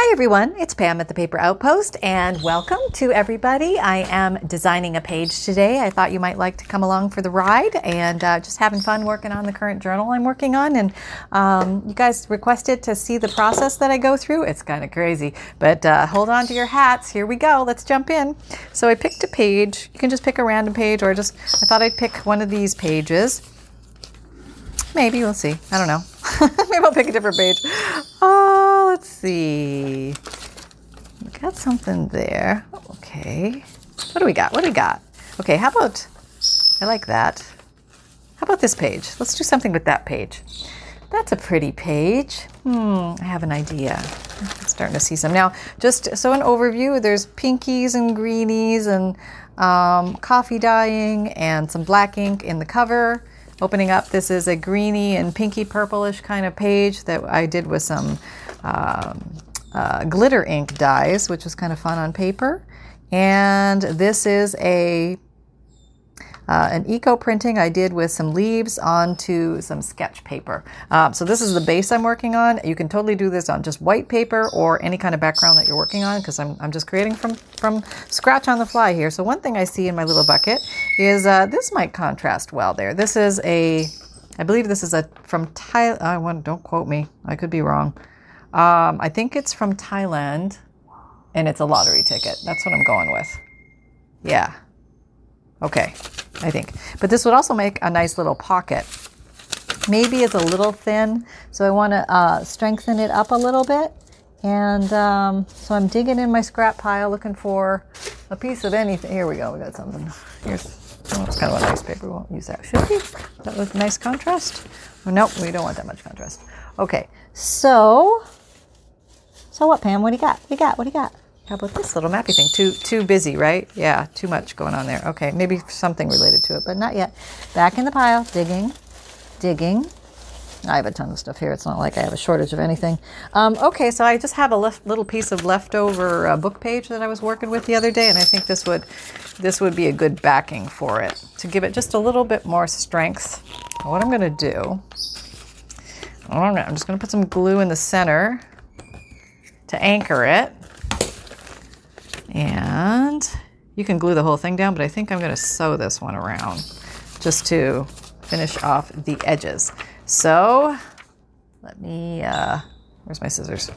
Hi, everyone. It's Pam at the Paper Outpost, and welcome to everybody. I am designing a page today. I thought you might like to come along for the ride and uh, just having fun working on the current journal I'm working on. And um, you guys requested to see the process that I go through. It's kind of crazy, but uh, hold on to your hats. Here we go. Let's jump in. So I picked a page. You can just pick a random page, or just I thought I'd pick one of these pages. Maybe we'll see. I don't know. Maybe I'll pick a different page. Oh, let's see. We got something there. Okay. What do we got? What do we got? Okay, how about, I like that. How about this page? Let's do something with that page. That's a pretty page. Hmm, I have an idea. I'm starting to see some. Now, just so an overview, there's pinkies and greenies and um, coffee dyeing and some black ink in the cover. Opening up, this is a greeny and pinky purplish kind of page that I did with some um, uh, glitter ink dyes, which was kind of fun on paper. And this is a uh, an eco printing I did with some leaves onto some sketch paper. Um, so this is the base I'm working on. You can totally do this on just white paper or any kind of background that you're working on because I'm, I'm just creating from, from scratch on the fly here. So one thing I see in my little bucket is uh, this might contrast well there. This is a, I believe this is a from Thailand. I want, don't quote me. I could be wrong. Um, I think it's from Thailand and it's a lottery ticket. That's what I'm going with. Yeah. Okay, I think. But this would also make a nice little pocket. Maybe it's a little thin, so I want to uh, strengthen it up a little bit. And um, so I'm digging in my scrap pile looking for a piece of anything. Here we go, we got something. Here's, oh, it's kind of a nice paper. We won't use that, should we? That was nice contrast. Oh, nope, we don't want that much contrast. Okay, so, so what, Pam? What do you got? What do you got? What do you got? How about this little mappy thing? Too too busy, right? Yeah, too much going on there. Okay, maybe something related to it, but not yet. Back in the pile, digging, digging. I have a ton of stuff here. It's not like I have a shortage of anything. Um, okay, so I just have a little piece of leftover uh, book page that I was working with the other day, and I think this would this would be a good backing for it to give it just a little bit more strength. What I'm going to do, I don't know, I'm just going to put some glue in the center to anchor it. And you can glue the whole thing down, but I think I'm going to sew this one around just to finish off the edges. So let me, uh, where's my scissors?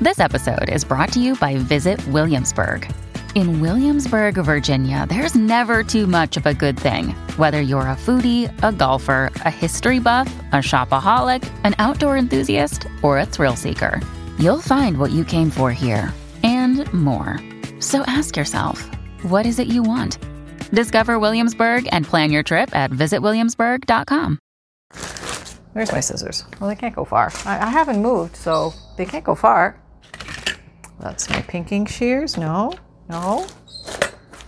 This episode is brought to you by Visit Williamsburg. In Williamsburg, Virginia, there's never too much of a good thing. Whether you're a foodie, a golfer, a history buff, a shopaholic, an outdoor enthusiast, or a thrill seeker, you'll find what you came for here and more. So ask yourself, what is it you want? Discover Williamsburg and plan your trip at visitwilliamsburg.com. Where's my scissors? Well, they can't go far. I, I haven't moved, so they can't go far. That's my pinking shears. No, no.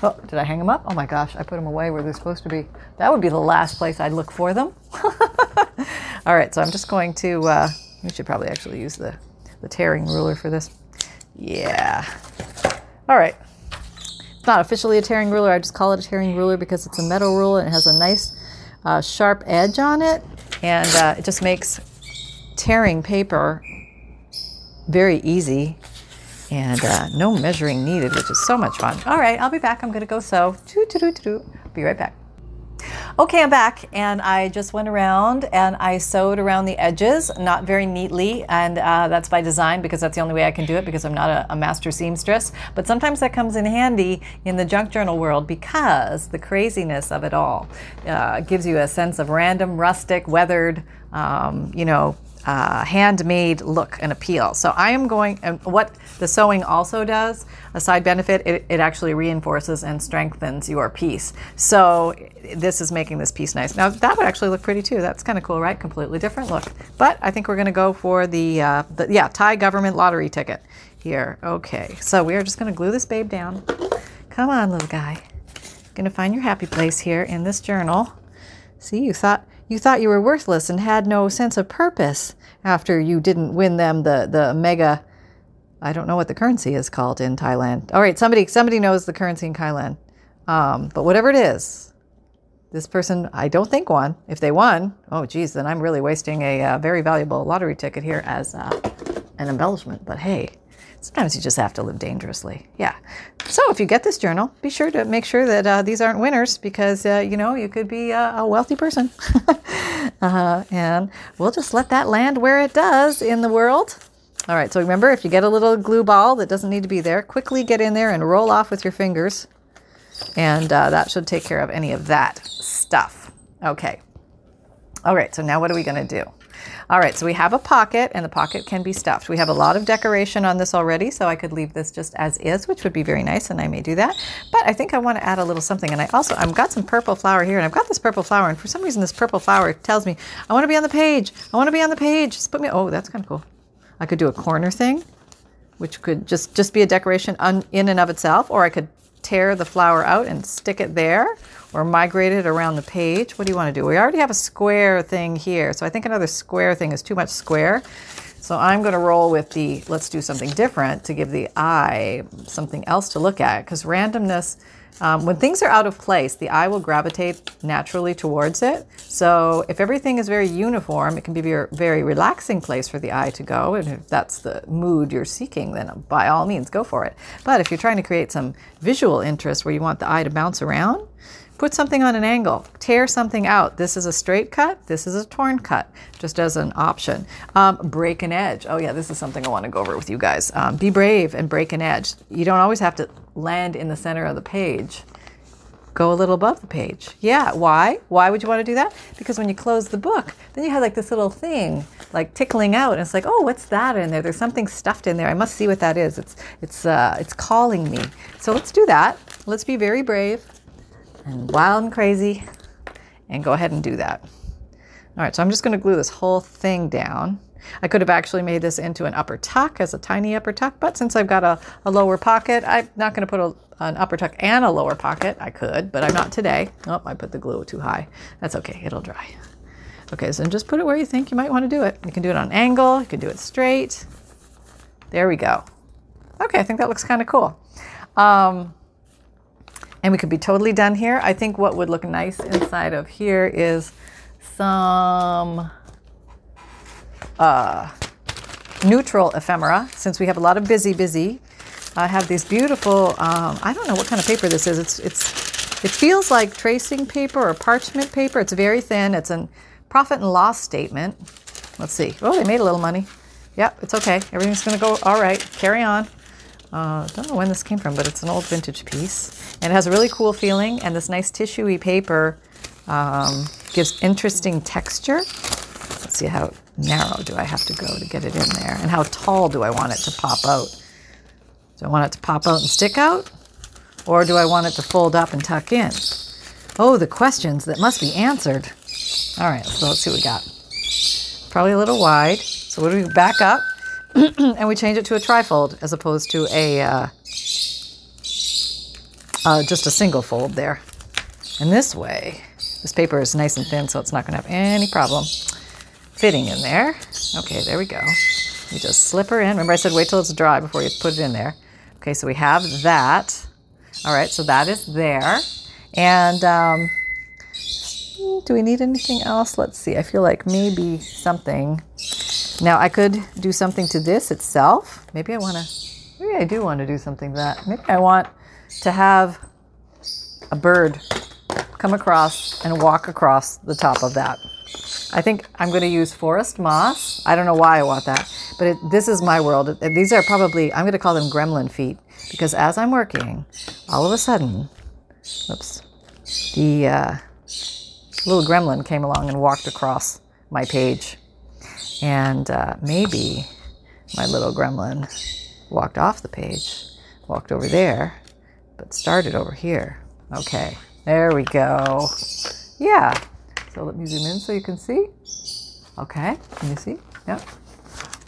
Oh, did I hang them up? Oh my gosh, I put them away where they're supposed to be. That would be the last place I'd look for them. All right, so I'm just going to, uh, we should probably actually use the, the tearing ruler for this. Yeah. All right. It's not officially a tearing ruler. I just call it a tearing ruler because it's a metal ruler and it has a nice uh, sharp edge on it. And uh, it just makes tearing paper very easy and uh, no measuring needed, which is so much fun. All right, I'll be back. I'm going to go sew. Be right back. Okay, I'm back, and I just went around and I sewed around the edges, not very neatly, and uh, that's by design because that's the only way I can do it because I'm not a, a, master seamstress. But sometimes that comes in handy in the junk journal world because the craziness of it all uh, gives you a sense of random, rustic, weathered, um, you know, uh, handmade look and appeal. So I am going, and what the sewing also does, a side benefit, it, it actually reinforces and strengthens your piece. So this is making this piece nice. Now that would actually look pretty too. That's kind of cool, right? Completely different look. But I think we're going to go for the, uh, the, yeah, Thai government lottery ticket here. Okay, so we are just going to glue this babe down. Come on, little guy. Going to find your happy place here in this journal. See, you thought you thought you were worthless and had no sense of purpose after you didn't win them the, the mega I don't know what the currency is called in Thailand. All right, somebody somebody knows the currency in Thailand. Um, but whatever it is, this person I don't think won. If they won, oh geez, then I'm really wasting a uh, very valuable lottery ticket here as uh, an embellishment, but hey, sometimes you just have to live dangerously. Yeah. So if you get this journal, be sure to make sure that uh, these aren't winners because, uh, you know, you could be a, a wealthy person. uh, and we'll just let that land where it does in the world. All right, so remember if you get a little glue ball that doesn't need to be there, quickly get in there and roll off with your fingers. And uh, that should take care of any of that stuff. Okay. All right, so now what are we going to do? All right, so we have a pocket, and the pocket can be stuffed. We have a lot of decoration on this already, so I could leave this just as is, which would be very nice, and I may do that. But I think I want to add a little something, and I also I've got some purple flower here, and I've got this purple flower, and for some reason this purple flower tells me I want to be on the page. I want to be on the page. Just put me. Oh, that's kind of cool. I could do a corner thing, which could just just be a decoration un, in and of itself, or I could tear the flower out and stick it there or migrate it around the page. What do you want to do? We already have a square thing here. So I think another square thing is too much square. So I'm going to roll with the let's do something different to give the eye something else to look at because randomness um, when things are out of place, the eye will gravitate naturally towards it. So if everything is very uniform, it can be a very relaxing place for the eye to go. And if that's the mood you're seeking, then by all means, go for it. But if you're trying to create some visual interest where you want the eye to bounce around, put something on an angle, tear something out. This is a straight cut, this is a torn cut, just as an option. Um, break an edge. Oh, yeah, this is something I want to go over with you guys. Um, be brave and break an edge. You don't always have to land in the center of the page. Go a little above the page. Yeah, why? Why would you want to do that? Because when you close the book, then you have like this little thing like tickling out and it's like, "Oh, what's that in there? There's something stuffed in there. I must see what that is. It's it's uh it's calling me." So let's do that. Let's be very brave and wild and crazy and go ahead and do that. All right, so I'm just going to glue this whole thing down. I could have actually made this into an upper tuck as a tiny upper tuck, but since I've got a, a lower pocket, I'm not going to put a, an upper tuck and a lower pocket. I could, but I'm not today. Oh, I put the glue too high. That's okay, it'll dry. Okay, so just put it where you think you might want to do it. You can do it on an angle, you can do it straight. There we go. Okay, I think that looks kind of cool. Um, and we could be totally done here. I think what would look nice inside of here is some uh, neutral ephemera, since we have a lot of busy, busy. I have these beautiful, um, I don't know what kind of paper this is. It's, it's, it feels like tracing paper or parchment paper. It's very thin. It's a profit and loss statement. Let's see. Oh, they made a little money. Yep, it's okay. Everything's going to go all right. Carry on. I uh, don't know when this came from, but it's an old vintage piece. And it has a really cool feeling, and this nice tissuey paper um, gives interesting texture. Let's see how narrow do I have to go to get it in there, and how tall do I want it to pop out. Do I want it to pop out and stick out, or do I want it to fold up and tuck in? Oh, the questions that must be answered. All right, so let's see what we got. Probably a little wide. So what do we back up? and we change it to a trifold as opposed to a uh, uh, just a single fold there. And this way, this paper is nice and thin, so it's not going to have any problem fitting in there. Okay, there we go. You just slip her in. Remember, I said wait till it's dry before you put it in there. Okay, so we have that. All right, so that is there. And um, do we need anything else? Let's see. I feel like maybe something now I could do something to this itself. Maybe I want to, maybe I do want to do something that. Maybe I want to have a bird come across and walk across the top of that. I think I'm going to use forest moss. I don't know why I want that, but it, this is my world. These are probably, I'm going to call them gremlin feet because as I'm working, all of a sudden, oops, the uh, little gremlin came along and walked across my page. And uh, maybe my little gremlin walked off the page, walked over there, but started over here. Okay, there we go. Yeah. So let me zoom in so you can see. Okay, can you see? Yep.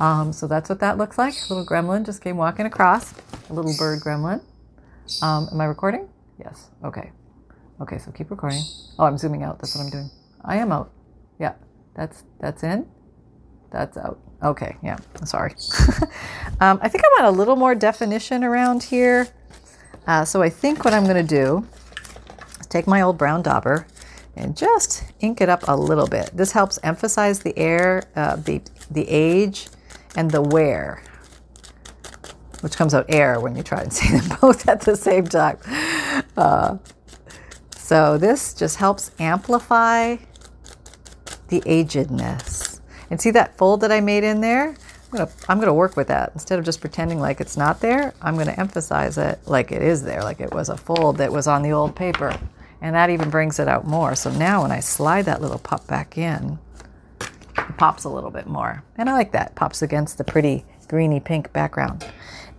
Um, so that's what that looks like. Little gremlin just came walking across. A little bird gremlin. Um, am I recording? Yes. Okay. Okay, so keep recording. Oh, I'm zooming out. That's what I'm doing. I am out. Yeah. That's that's in. That's out. Okay, yeah, sorry. um, I think I want a little more definition around here. Uh, so I think what I'm going to do is take my old brown dauber and just ink it up a little bit. This helps emphasize the air, uh, the, the age, and the wear, which comes out air when you try and say them both at the same time. Uh, so this just helps amplify the agedness. And see that fold that I made in there? I'm gonna, I'm gonna work with that. Instead of just pretending like it's not there, I'm gonna emphasize it like it is there, like it was a fold that was on the old paper. And that even brings it out more. So now when I slide that little pup back in, it pops a little bit more. And I like that. Pops against the pretty greeny pink background.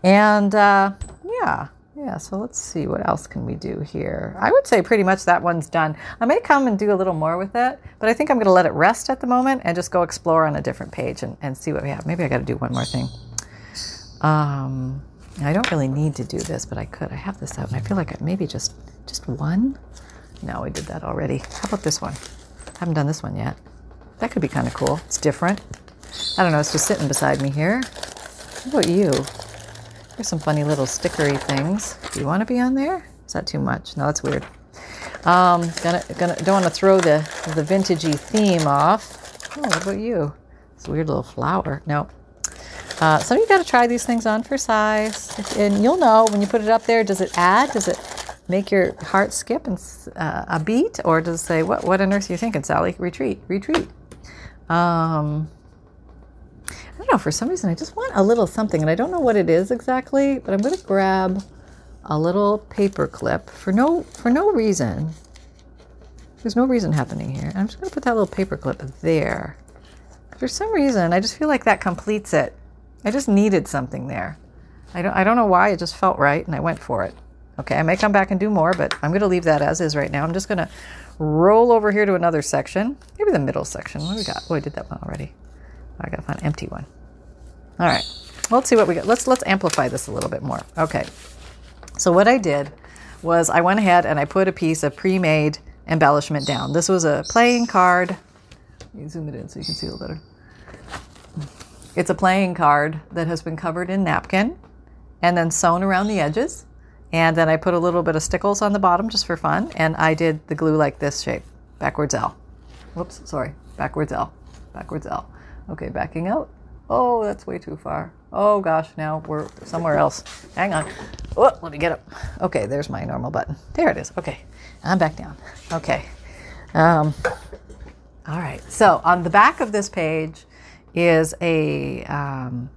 And uh, yeah, yeah, so let's see what else can we do here. I would say pretty much that one's done. I may come and do a little more with it, but I think I'm going to let it rest at the moment and just go explore on a different page and, and see what we have. Maybe I got to do one more thing. Um, I don't really need to do this, but I could. I have this out, and I feel like I, maybe just just one. No, we did that already. How about this one? I haven't done this one yet. That could be kind of cool. It's different. I don't know. It's just sitting beside me here. How about you? Here's some funny little stickery things. Do you want to be on there? Is that too much? No, that's weird. Um, gonna, gonna, don't want to throw the, the vintagey theme off. Oh, what about you? It's a weird little flower. No. Uh, so you got to try these things on for size, and you'll know when you put it up there. Does it add? Does it make your heart skip and uh, a beat, or does it say, "What what on earth are you thinking, Sally? Retreat, retreat." Um, know. For some reason, I just want a little something, and I don't know what it is exactly. But I'm going to grab a little paper clip for no for no reason. There's no reason happening here. I'm just going to put that little paper clip there. For some reason, I just feel like that completes it. I just needed something there. I don't I don't know why. It just felt right, and I went for it. Okay, I may come back and do more, but I'm going to leave that as is right now. I'm just going to roll over here to another section, maybe the middle section. What do we got? Oh, I did that one already. I got to find an empty one. All right, let's see what we got. Let's let's amplify this a little bit more. Okay, so what I did was I went ahead and I put a piece of pre-made embellishment down. This was a playing card. Zoom it in so you can see a little better. It's a playing card that has been covered in napkin and then sewn around the edges. And then I put a little bit of stickles on the bottom just for fun. And I did the glue like this shape, backwards L. Whoops, sorry, backwards L, backwards L. Okay, backing out. Oh, that's way too far. Oh gosh, now we're somewhere else. Hang on. Oh, let me get up. Okay, there's my normal button. There it is. Okay, I'm back down. Okay. Um, all right. So on the back of this page is a. Um,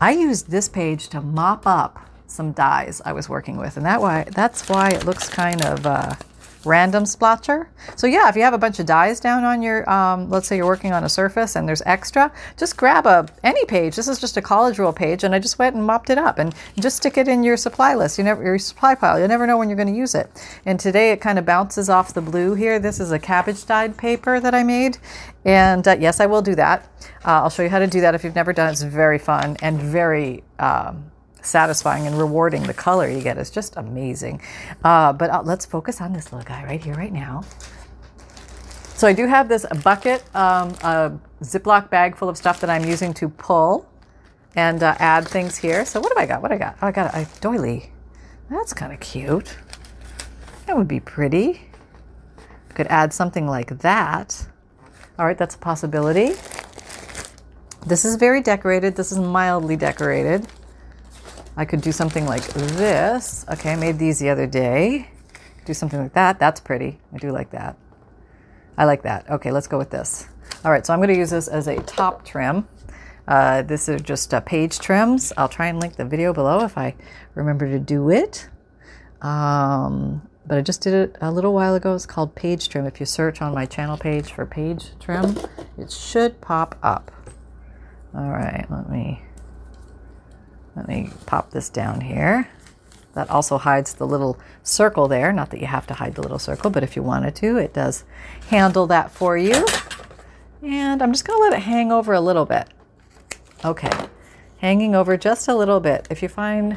I used this page to mop up some dyes I was working with, and that why that's why it looks kind of uh, random splotcher. So yeah, if you have a bunch of dyes down on your, um, let's say you're working on a surface and there's extra, just grab a any page. This is just a college rule page, and I just went and mopped it up and just stick it in your supply list. You never your supply pile. You never know when you're going to use it. And today it kind of bounces off the blue here. This is a cabbage dyed paper that I made, and uh, yes, I will do that. Uh, I'll show you how to do that if you've never done it. It's very fun and very um, satisfying and rewarding. The color you get is just amazing. Uh, but uh, let's focus on this little guy right here, right now. So I do have this bucket, um, a Ziploc bag full of stuff that I'm using to pull and uh, add things here. So what have I got? What I got? Oh, I got a doily. That's kind of cute. That would be pretty. Could add something like that. All right, that's a possibility. This is very decorated. This is mildly decorated. I could do something like this. Okay, I made these the other day. Do something like that. That's pretty. I do like that. I like that. Okay, let's go with this. All right, so I'm going to use this as a top trim. Uh, this is just uh, page trims. I'll try and link the video below if I remember to do it. Um, but I just did it a little while ago. It's called page trim. If you search on my channel page for page trim, it should pop up. All right, let me let me pop this down here. That also hides the little circle there. Not that you have to hide the little circle, but if you wanted to, it does handle that for you. And I'm just going to let it hang over a little bit. Okay, hanging over just a little bit. If you find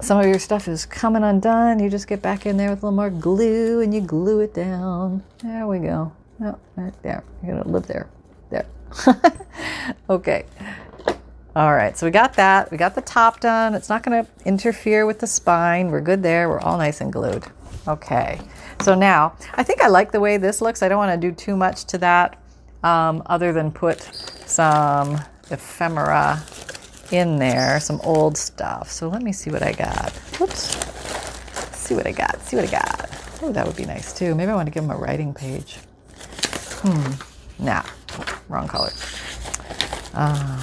some of your stuff is coming undone, you just get back in there with a little more glue and you glue it down. There we go. Oh, right there. You're going to live there. There. okay. All right, so we got that. We got the top done. It's not going to interfere with the spine. We're good there. We're all nice and glued. Okay, so now I think I like the way this looks. I don't want to do too much to that um, other than put some ephemera in there, some old stuff. So let me see what I got. Whoops. see what I got. See what I got. Oh, that would be nice too. Maybe I want to give them a writing page. Hmm. Nah, wrong color. Uh,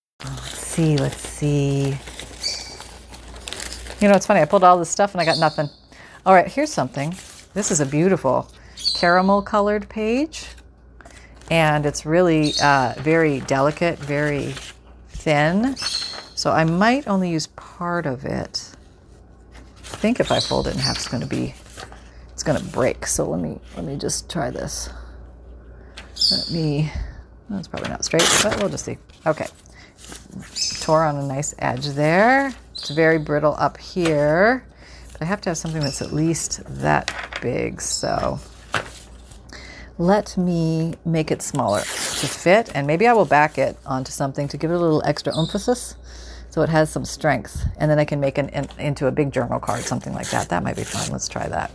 Let's see, let's see. You know, it's funny. I pulled all this stuff and I got nothing. All right, here's something. This is a beautiful caramel colored page. And it's really uh, very delicate, very thin. So I might only use part of it. I think if I fold it in half, it's going to be, it's going to break. So let me, let me just try this. Let me, that's probably not straight, but we'll just see. Okay, tore on a nice edge there. It's very brittle up here, but I have to have something that's at least that big. So let me make it smaller to fit, and maybe I will back it onto something to give it a little extra emphasis so it has some strength. And then I can make it in, into a big journal card, something like that. That might be fun. Let's try that.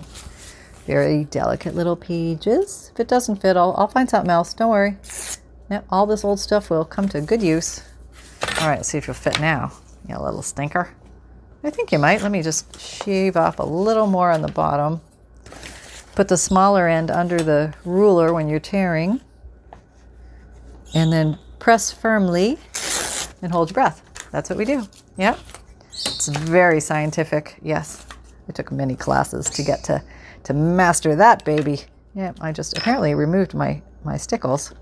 Very delicate little pages. If it doesn't fit, I'll, I'll find something else. Don't worry. All this old stuff will come to good use. All right, see if you'll fit now. You little stinker. I think you might. Let me just shave off a little more on the bottom. Put the smaller end under the ruler when you're tearing. And then press firmly and hold your breath. That's what we do. Yeah? It's very scientific. Yes. I took many classes to get to, to master that baby. Yeah, I just apparently removed my, my stickles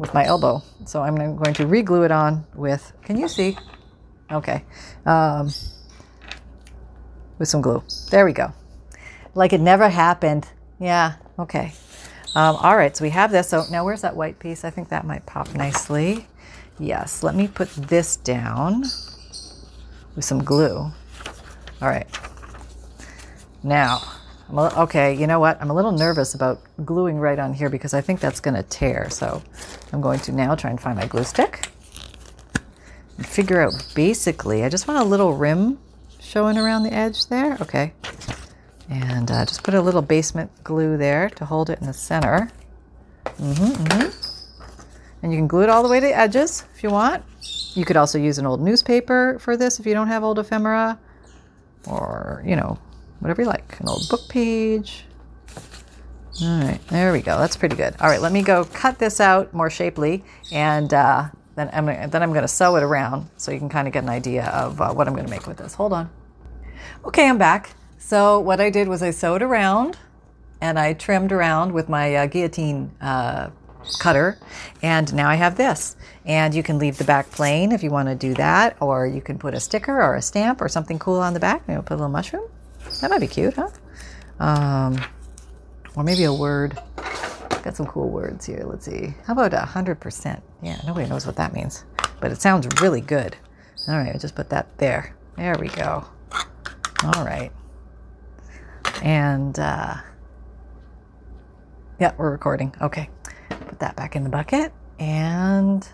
with my elbow. So I'm going to reglue it on with, can you see? Okay. Um, with some glue. There we go. Like it never happened. Yeah, okay. Um, all right, so we have this. So now where's that white piece? I think that might pop nicely. Yes, let me put this down with some glue. All right. Now, okay, you know what? I'm a little nervous about gluing right on here because I think that's going to tear. So I'm going to now try and find my glue stick and figure out basically, I just want a little rim showing around the edge there. Okay. And uh, just put a little basement glue there to hold it in the center. Mm-hmm, mm-hmm. And you can glue it all the way to the edges if you want. You could also use an old newspaper for this if you don't have old ephemera or, you know, whatever you like. An old book page. All right, there we go. That's pretty good. All right, let me go cut this out more shapely, and uh, then I'm gonna, then I'm going to sew it around so you can kind of get an idea of uh, what I'm going to make with this. Hold on. Okay, I'm back. So what I did was I sewed around, and I trimmed around with my uh, guillotine uh, cutter, and now I have this. And you can leave the back plain if you want to do that, or you can put a sticker or a stamp or something cool on the back. Maybe put a little mushroom. That might be cute, huh? Um, or maybe a word. Got some cool words here. Let's see. How about 100%? Yeah, nobody knows what that means, but it sounds really good. All right, I'll just put that there. There we go. All right. And, uh, yeah, we're recording. Okay. Put that back in the bucket. And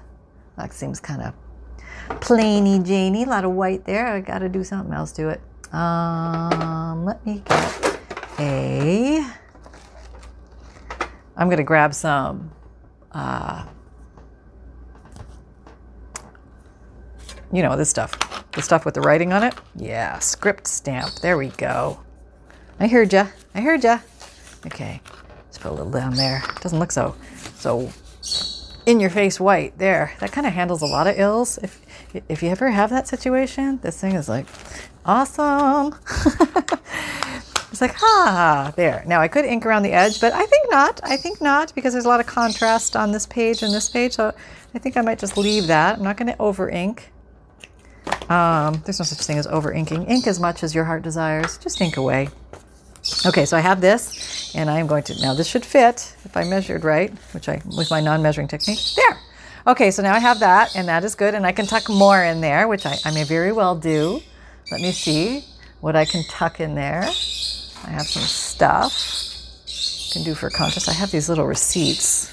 that seems kind of plainy Janey. A lot of white there. I got to do something else to it. Um, let me get a. I'm going to grab some. Uh, you know, this stuff. The stuff with the writing on it. Yeah, script stamp. There we go. I heard ya. I heard ya. Okay, let's put a little down there. Doesn't look so so in your face white there. That kind of handles a lot of ills. If if you ever have that situation, this thing is like awesome. it's like, ah, there. Now I could ink around the edge, but I think not. I think not because there's a lot of contrast on this page and this page. So I think I might just leave that. I'm not going to over ink. Um, there's no such thing as over inking. Ink as much as your heart desires. Just ink away. Okay, so I have this, and I am going to, now this should fit if I measured right, which I, with my non-measuring technique. There! Okay, so now I have that, and that is good, and I can tuck more in there, which I, I may very well do. Let me see what I can tuck in there. I have some stuff I can do for contest. I have these little receipts.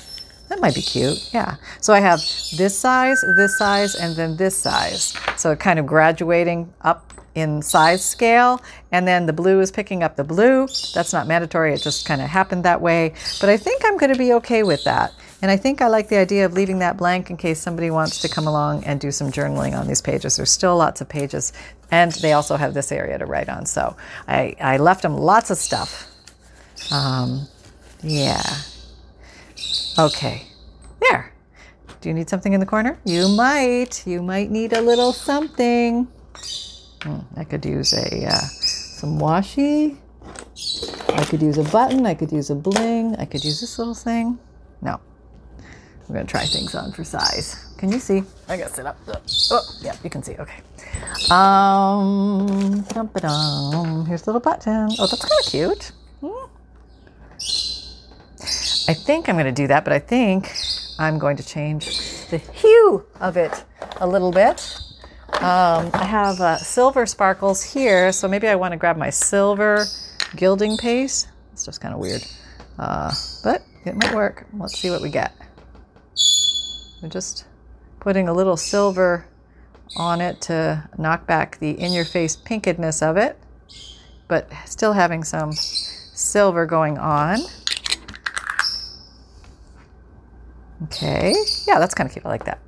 That might be cute. Yeah. So I have this size, this size, and then this size. So kind of graduating up in size scale. And then the blue is picking up the blue. That's not mandatory. It just kind of happened that way. But I think I'm going to be okay with that. And I think I like the idea of leaving that blank in case somebody wants to come along and do some journaling on these pages. There's still lots of pages. And they also have this area to write on. So I, I left them lots of stuff. Um, yeah. Okay. There. Do you need something in the corner? You might. You might need a little something. Hmm, I could use a uh, some washi. I could use a button. I could use a bling. I could use this little thing. No. Going to try things on for size. Can you see? I got to sit up. Oh, yeah, you can see. Okay. Um, here's a little button. Oh, that's kind of cute. Hmm. I think I'm to do that, but I think I'm going to change the hue of it a little bit. Um, I have uh, silver sparkles here, so maybe I want to grab my silver gilding paste. It's just kind of weird, uh, but it might work. Let's see what we get. We're just putting a little silver on it to knock back the in-your-face pinkedness of it, but still having some silver going on. Okay, yeah, that's kind of cute. I like that.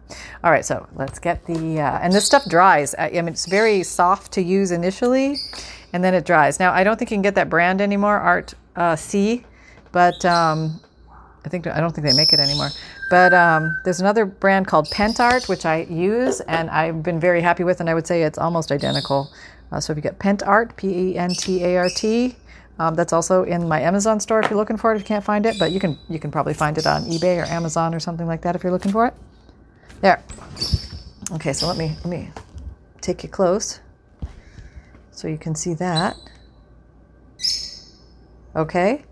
All right, so let's get the, uh, and this stuff dries. I, I mean, it's very soft to use initially, and then it dries. Now, I don't think you can get that brand anymore, Art uh, C, but um, I think I don't think they make it anymore. But um, there's another brand called Pentart, which I use, and I've been very happy with, and I would say it's almost identical. Uh, so if you get Pentart, P-E-N-T-A-R-T, um, that's also in my Amazon store if you're looking for it. If you can't find it, but you can you can probably find it on eBay or Amazon or something like that if you're looking for it. There. Okay, so let me let me take you close so you can see that. Okay.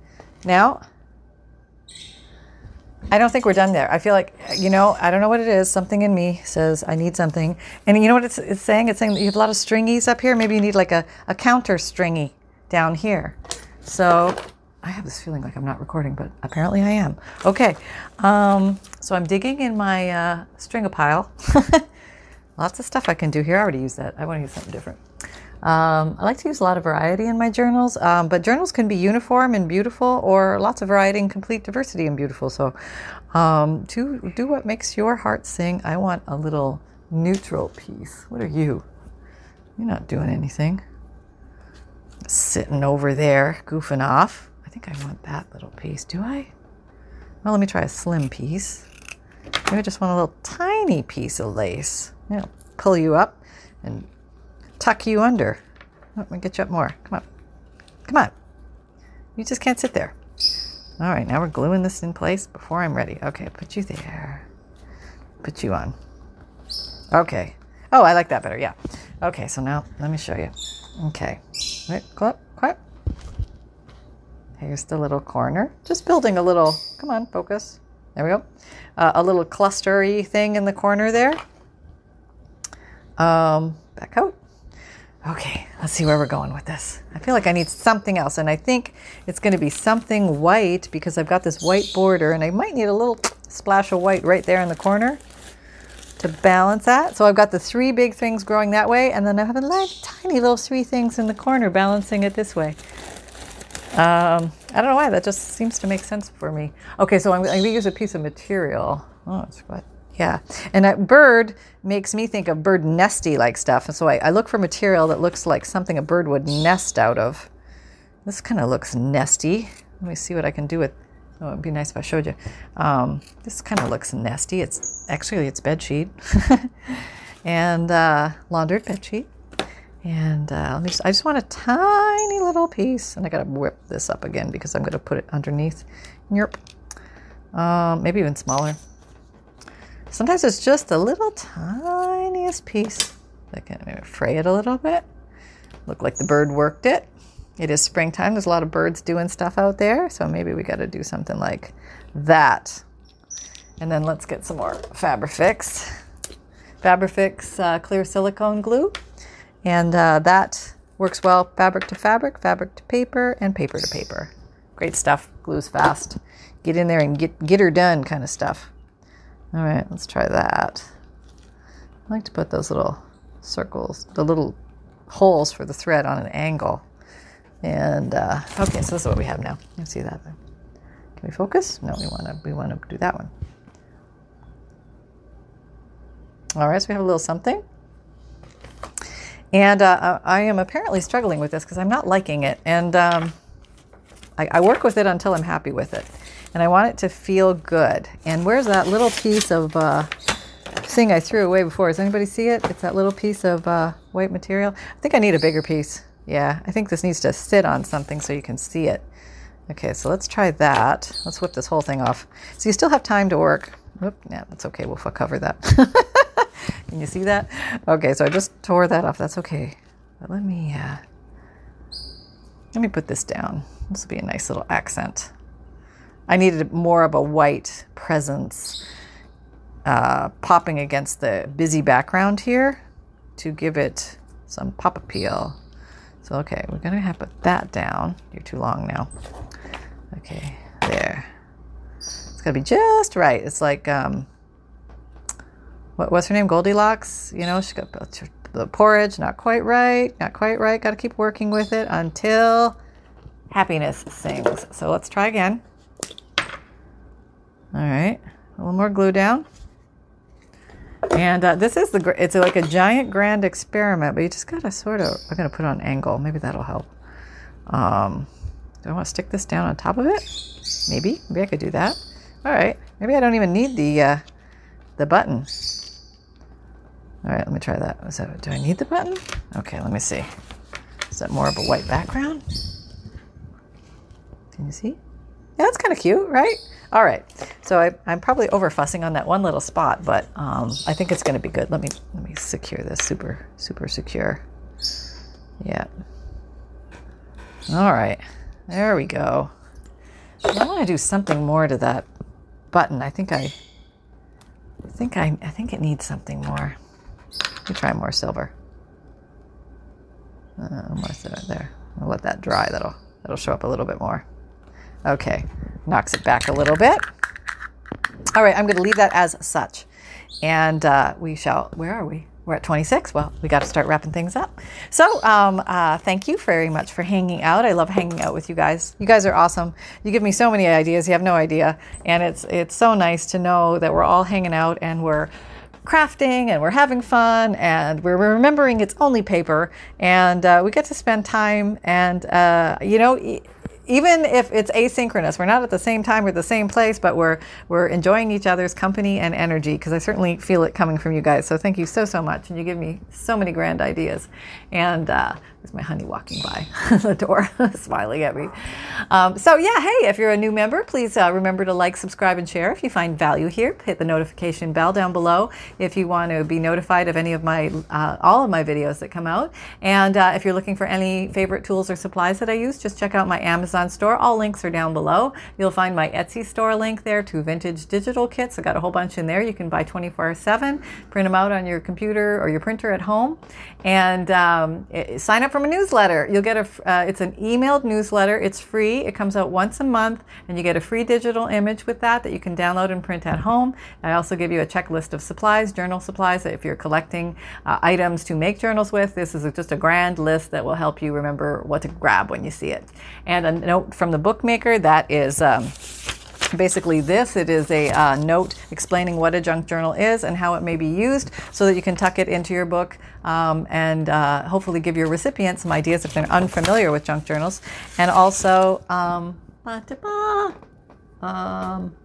Now, I don't think we're done there. I feel like, you know, I don't know what it is. Something in me says I need something. And you know what it's, it's saying? It's saying that you have a lot of stringies up here. Maybe you need like a, a counter stringy down here. So I have this feeling like I'm not recording, but apparently I am. Okay. Um, so I'm digging in my uh, stringer pile. Lots of stuff I can do here. I already used that. I want to use something different. Um, I like to use a lot of variety in my journals, um, but journals can be uniform and beautiful, or lots of variety and complete diversity and beautiful. So, um, do do what makes your heart sing. I want a little neutral piece. What are you? You're not doing anything. Sitting over there, goofing off. I think I want that little piece. Do I? Well, let me try a slim piece. Maybe I just want a little tiny piece of lace. Know, pull you up and tuck you under. Let me get you up more. Come on. Come on. You just can't sit there. All right, now we're gluing this in place before I'm ready. Okay, put you there. Put you on. Okay. Oh, I like that better. Yeah. Okay, so now let me show you. Okay. Wait, clap, clap. Here's the little corner. Just building a little, come on, focus. There we go. Uh, a little clustery thing in the corner there. Um, back out. Okay, let's see where we're going with this. I feel like I need something else, and I think it's going to be something white because I've got this white border, and I might need a little splash of white right there in the corner to balance that. So I've got the three big things growing that way, and then I have a little, tiny little three things in the corner balancing it this way. Um, I don't know why, that just seems to make sense for me. Okay, so I'm, I'm going to use a piece of material. Oh, it's what? Yeah. And that bird makes me think of bird nesty like stuff. And so I, I look for material that looks like something a bird would nest out of. This kind of looks nesty. Let me see what I can do with. Oh, it'd be nice if I showed you. Um, this kind of looks nesty. It's actually it's bed sheet and uh, laundered bed sheet. And uh, let me just, I just want a tiny little piece, and I gotta whip this up again because I'm gonna put it underneath. Yerp. Um, maybe even smaller. Sometimes it's just the little tiniest piece that can fray it a little bit. Look like the bird worked it. It is springtime. There's a lot of birds doing stuff out there. So maybe we got to do something like that. And then let's get some more Fabrifix. Fabrifix uh, clear silicone glue. And uh, that works well fabric to fabric, fabric to paper, and paper to paper. Great stuff, glues fast. Get in there and get, get her done kind of stuff. All right, let's try that. I like to put those little circles, the little holes for the thread on an angle. And uh, okay, so this is what we have now. You see that? Can we focus? No, we want to we want to do that one. All right, so we have a little something. And uh, I am apparently struggling with this because I'm not liking it. And um, I, I, work with it until I'm happy with it. And I want it to feel good. And where's that little piece of uh, thing I threw away before? Does anybody see it? It's that little piece of uh, white material. I think I need a bigger piece. Yeah, I think this needs to sit on something so you can see it. Okay, so let's try that. Let's whip this whole thing off. So you still have time to work. Oop, yeah, that's okay. We'll cover that. Can you see that? Okay, so I just tore that off. That's okay. But let me uh, let me put this down. This will be a nice little accent. I needed more of a white presence uh, popping against the busy background here to give it some pop appeal. So okay, we're gonna have to put that down. You're too long now. Okay, there. It's gotta be just right. It's like um, what, what's her name? Goldilocks. You know, she got the porridge, not quite right, not quite right. Got to keep working with it until happiness sings. So let's try again. All right, a little more glue down. And uh, this is the, it's like a giant grand experiment, but you just gotta sort of, I'm gonna put on angle. Maybe that'll help. Um, do I want to stick this down on top of it? Maybe, maybe I could do that. All right, maybe I don't even need the, uh, the button. All right, let me try that. Do I need the button? Okay, let me see. Is that more of a white background? Can you see? That's kind of cute, right? All right. So I, am probably over fussing on that one little spot, but um, I think it's going to be good. Let me let me secure this super super secure. Yeah. All right. There we go. I want to do something more to that button. I think I, I think I, I think it needs something more. Let me try more silver. Uh, almost there. I'll let that dry. That'll that'll show up a little bit more. Okay, knocks it back a little bit. All right, I'm going to leave that as such, and uh, we shall. Where are we? We're at 26. Well, we got to start wrapping things up. So, um, uh, thank you very much for hanging out. I love hanging out with you guys. You guys are awesome. You give me so many ideas. You have no idea, and it's it's so nice to know that we're all hanging out and we're crafting and we're having fun and we're remembering it's only paper and uh, we get to spend time and uh, you know even if it's asynchronous, we're not at the same time or the same place, but we're we're enjoying each other's company and energy because I certainly feel it coming from you guys. So thank you so so much, and you give me so many grand ideas. And uh, there's my honey walking by the door, smiling at me. Um, so, yeah, hey, if you're a new member, please uh, remember to like, subscribe, and share. If you find value here, hit the notification bell down below if you want to be notified of any of my, uh, all of my videos that come out. And uh, if you're looking for any favorite tools or supplies that I use, just check out my Amazon store. All links are down below. You'll find my Etsy store link there to vintage digital kits. I got a whole bunch in there. You can buy 24 7, print them out on your computer or your printer at home, and um, sign up from a newsletter. You'll get a, uh, it's an emailed newsletter. It's free. It comes out once a month and you get a free digital image with that that you can download and print at home. I also give you a checklist of supplies, journal supplies. If you're collecting uh, items to make journals with, this is just a grand list that will help you remember what to grab when you see it. And a note from the bookmaker that is, um, basically this. It is a uh, note explaining what a junk journal is and how it may be used so that you can tuck it into your book um, and uh, hopefully give your recipient some ideas if they're unfamiliar with junk journals. And also, um, um,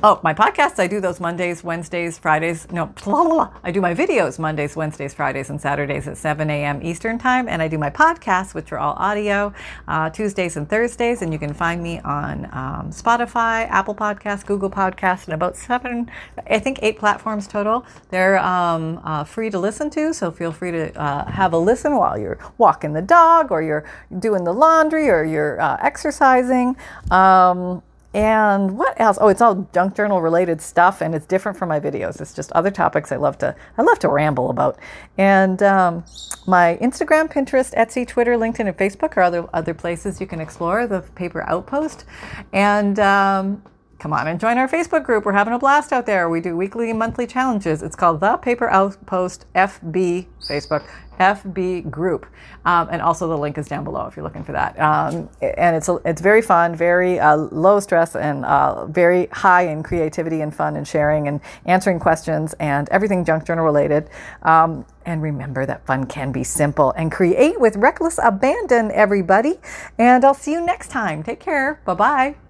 Oh, my podcasts, I do those Mondays, Wednesdays, Fridays. No, blah, blah, blah. I do my videos Mondays, Wednesdays, Fridays, and Saturdays at 7 a.m. Eastern Time. And I do my podcasts, which are all audio, uh, Tuesdays and Thursdays. And you can find me on um, Spotify, Apple Podcasts, Google Podcasts, and about seven, I think eight platforms total. They're um, uh, free to listen to. So feel free to uh, have a listen while you're walking the dog or you're doing the laundry or you're uh, exercising. Um, and what else? Oh, it's all junk journal related stuff, and it's different from my videos. It's just other topics I love to I love to ramble about. And um, my Instagram, Pinterest, Etsy, Twitter, LinkedIn, and Facebook are other other places you can explore the Paper Outpost. And um, come on and join our Facebook group. We're having a blast out there. We do weekly and monthly challenges. It's called the Paper Outpost FB Facebook. FB group. Um, and also the link is down below if you're looking for that. Um, and it's, it's very fun, very uh, low stress, and uh, very high in creativity and fun and sharing and answering questions and everything junk journal related. Um, and remember that fun can be simple and create with reckless abandon, everybody. And I'll see you next time. Take care. Bye bye.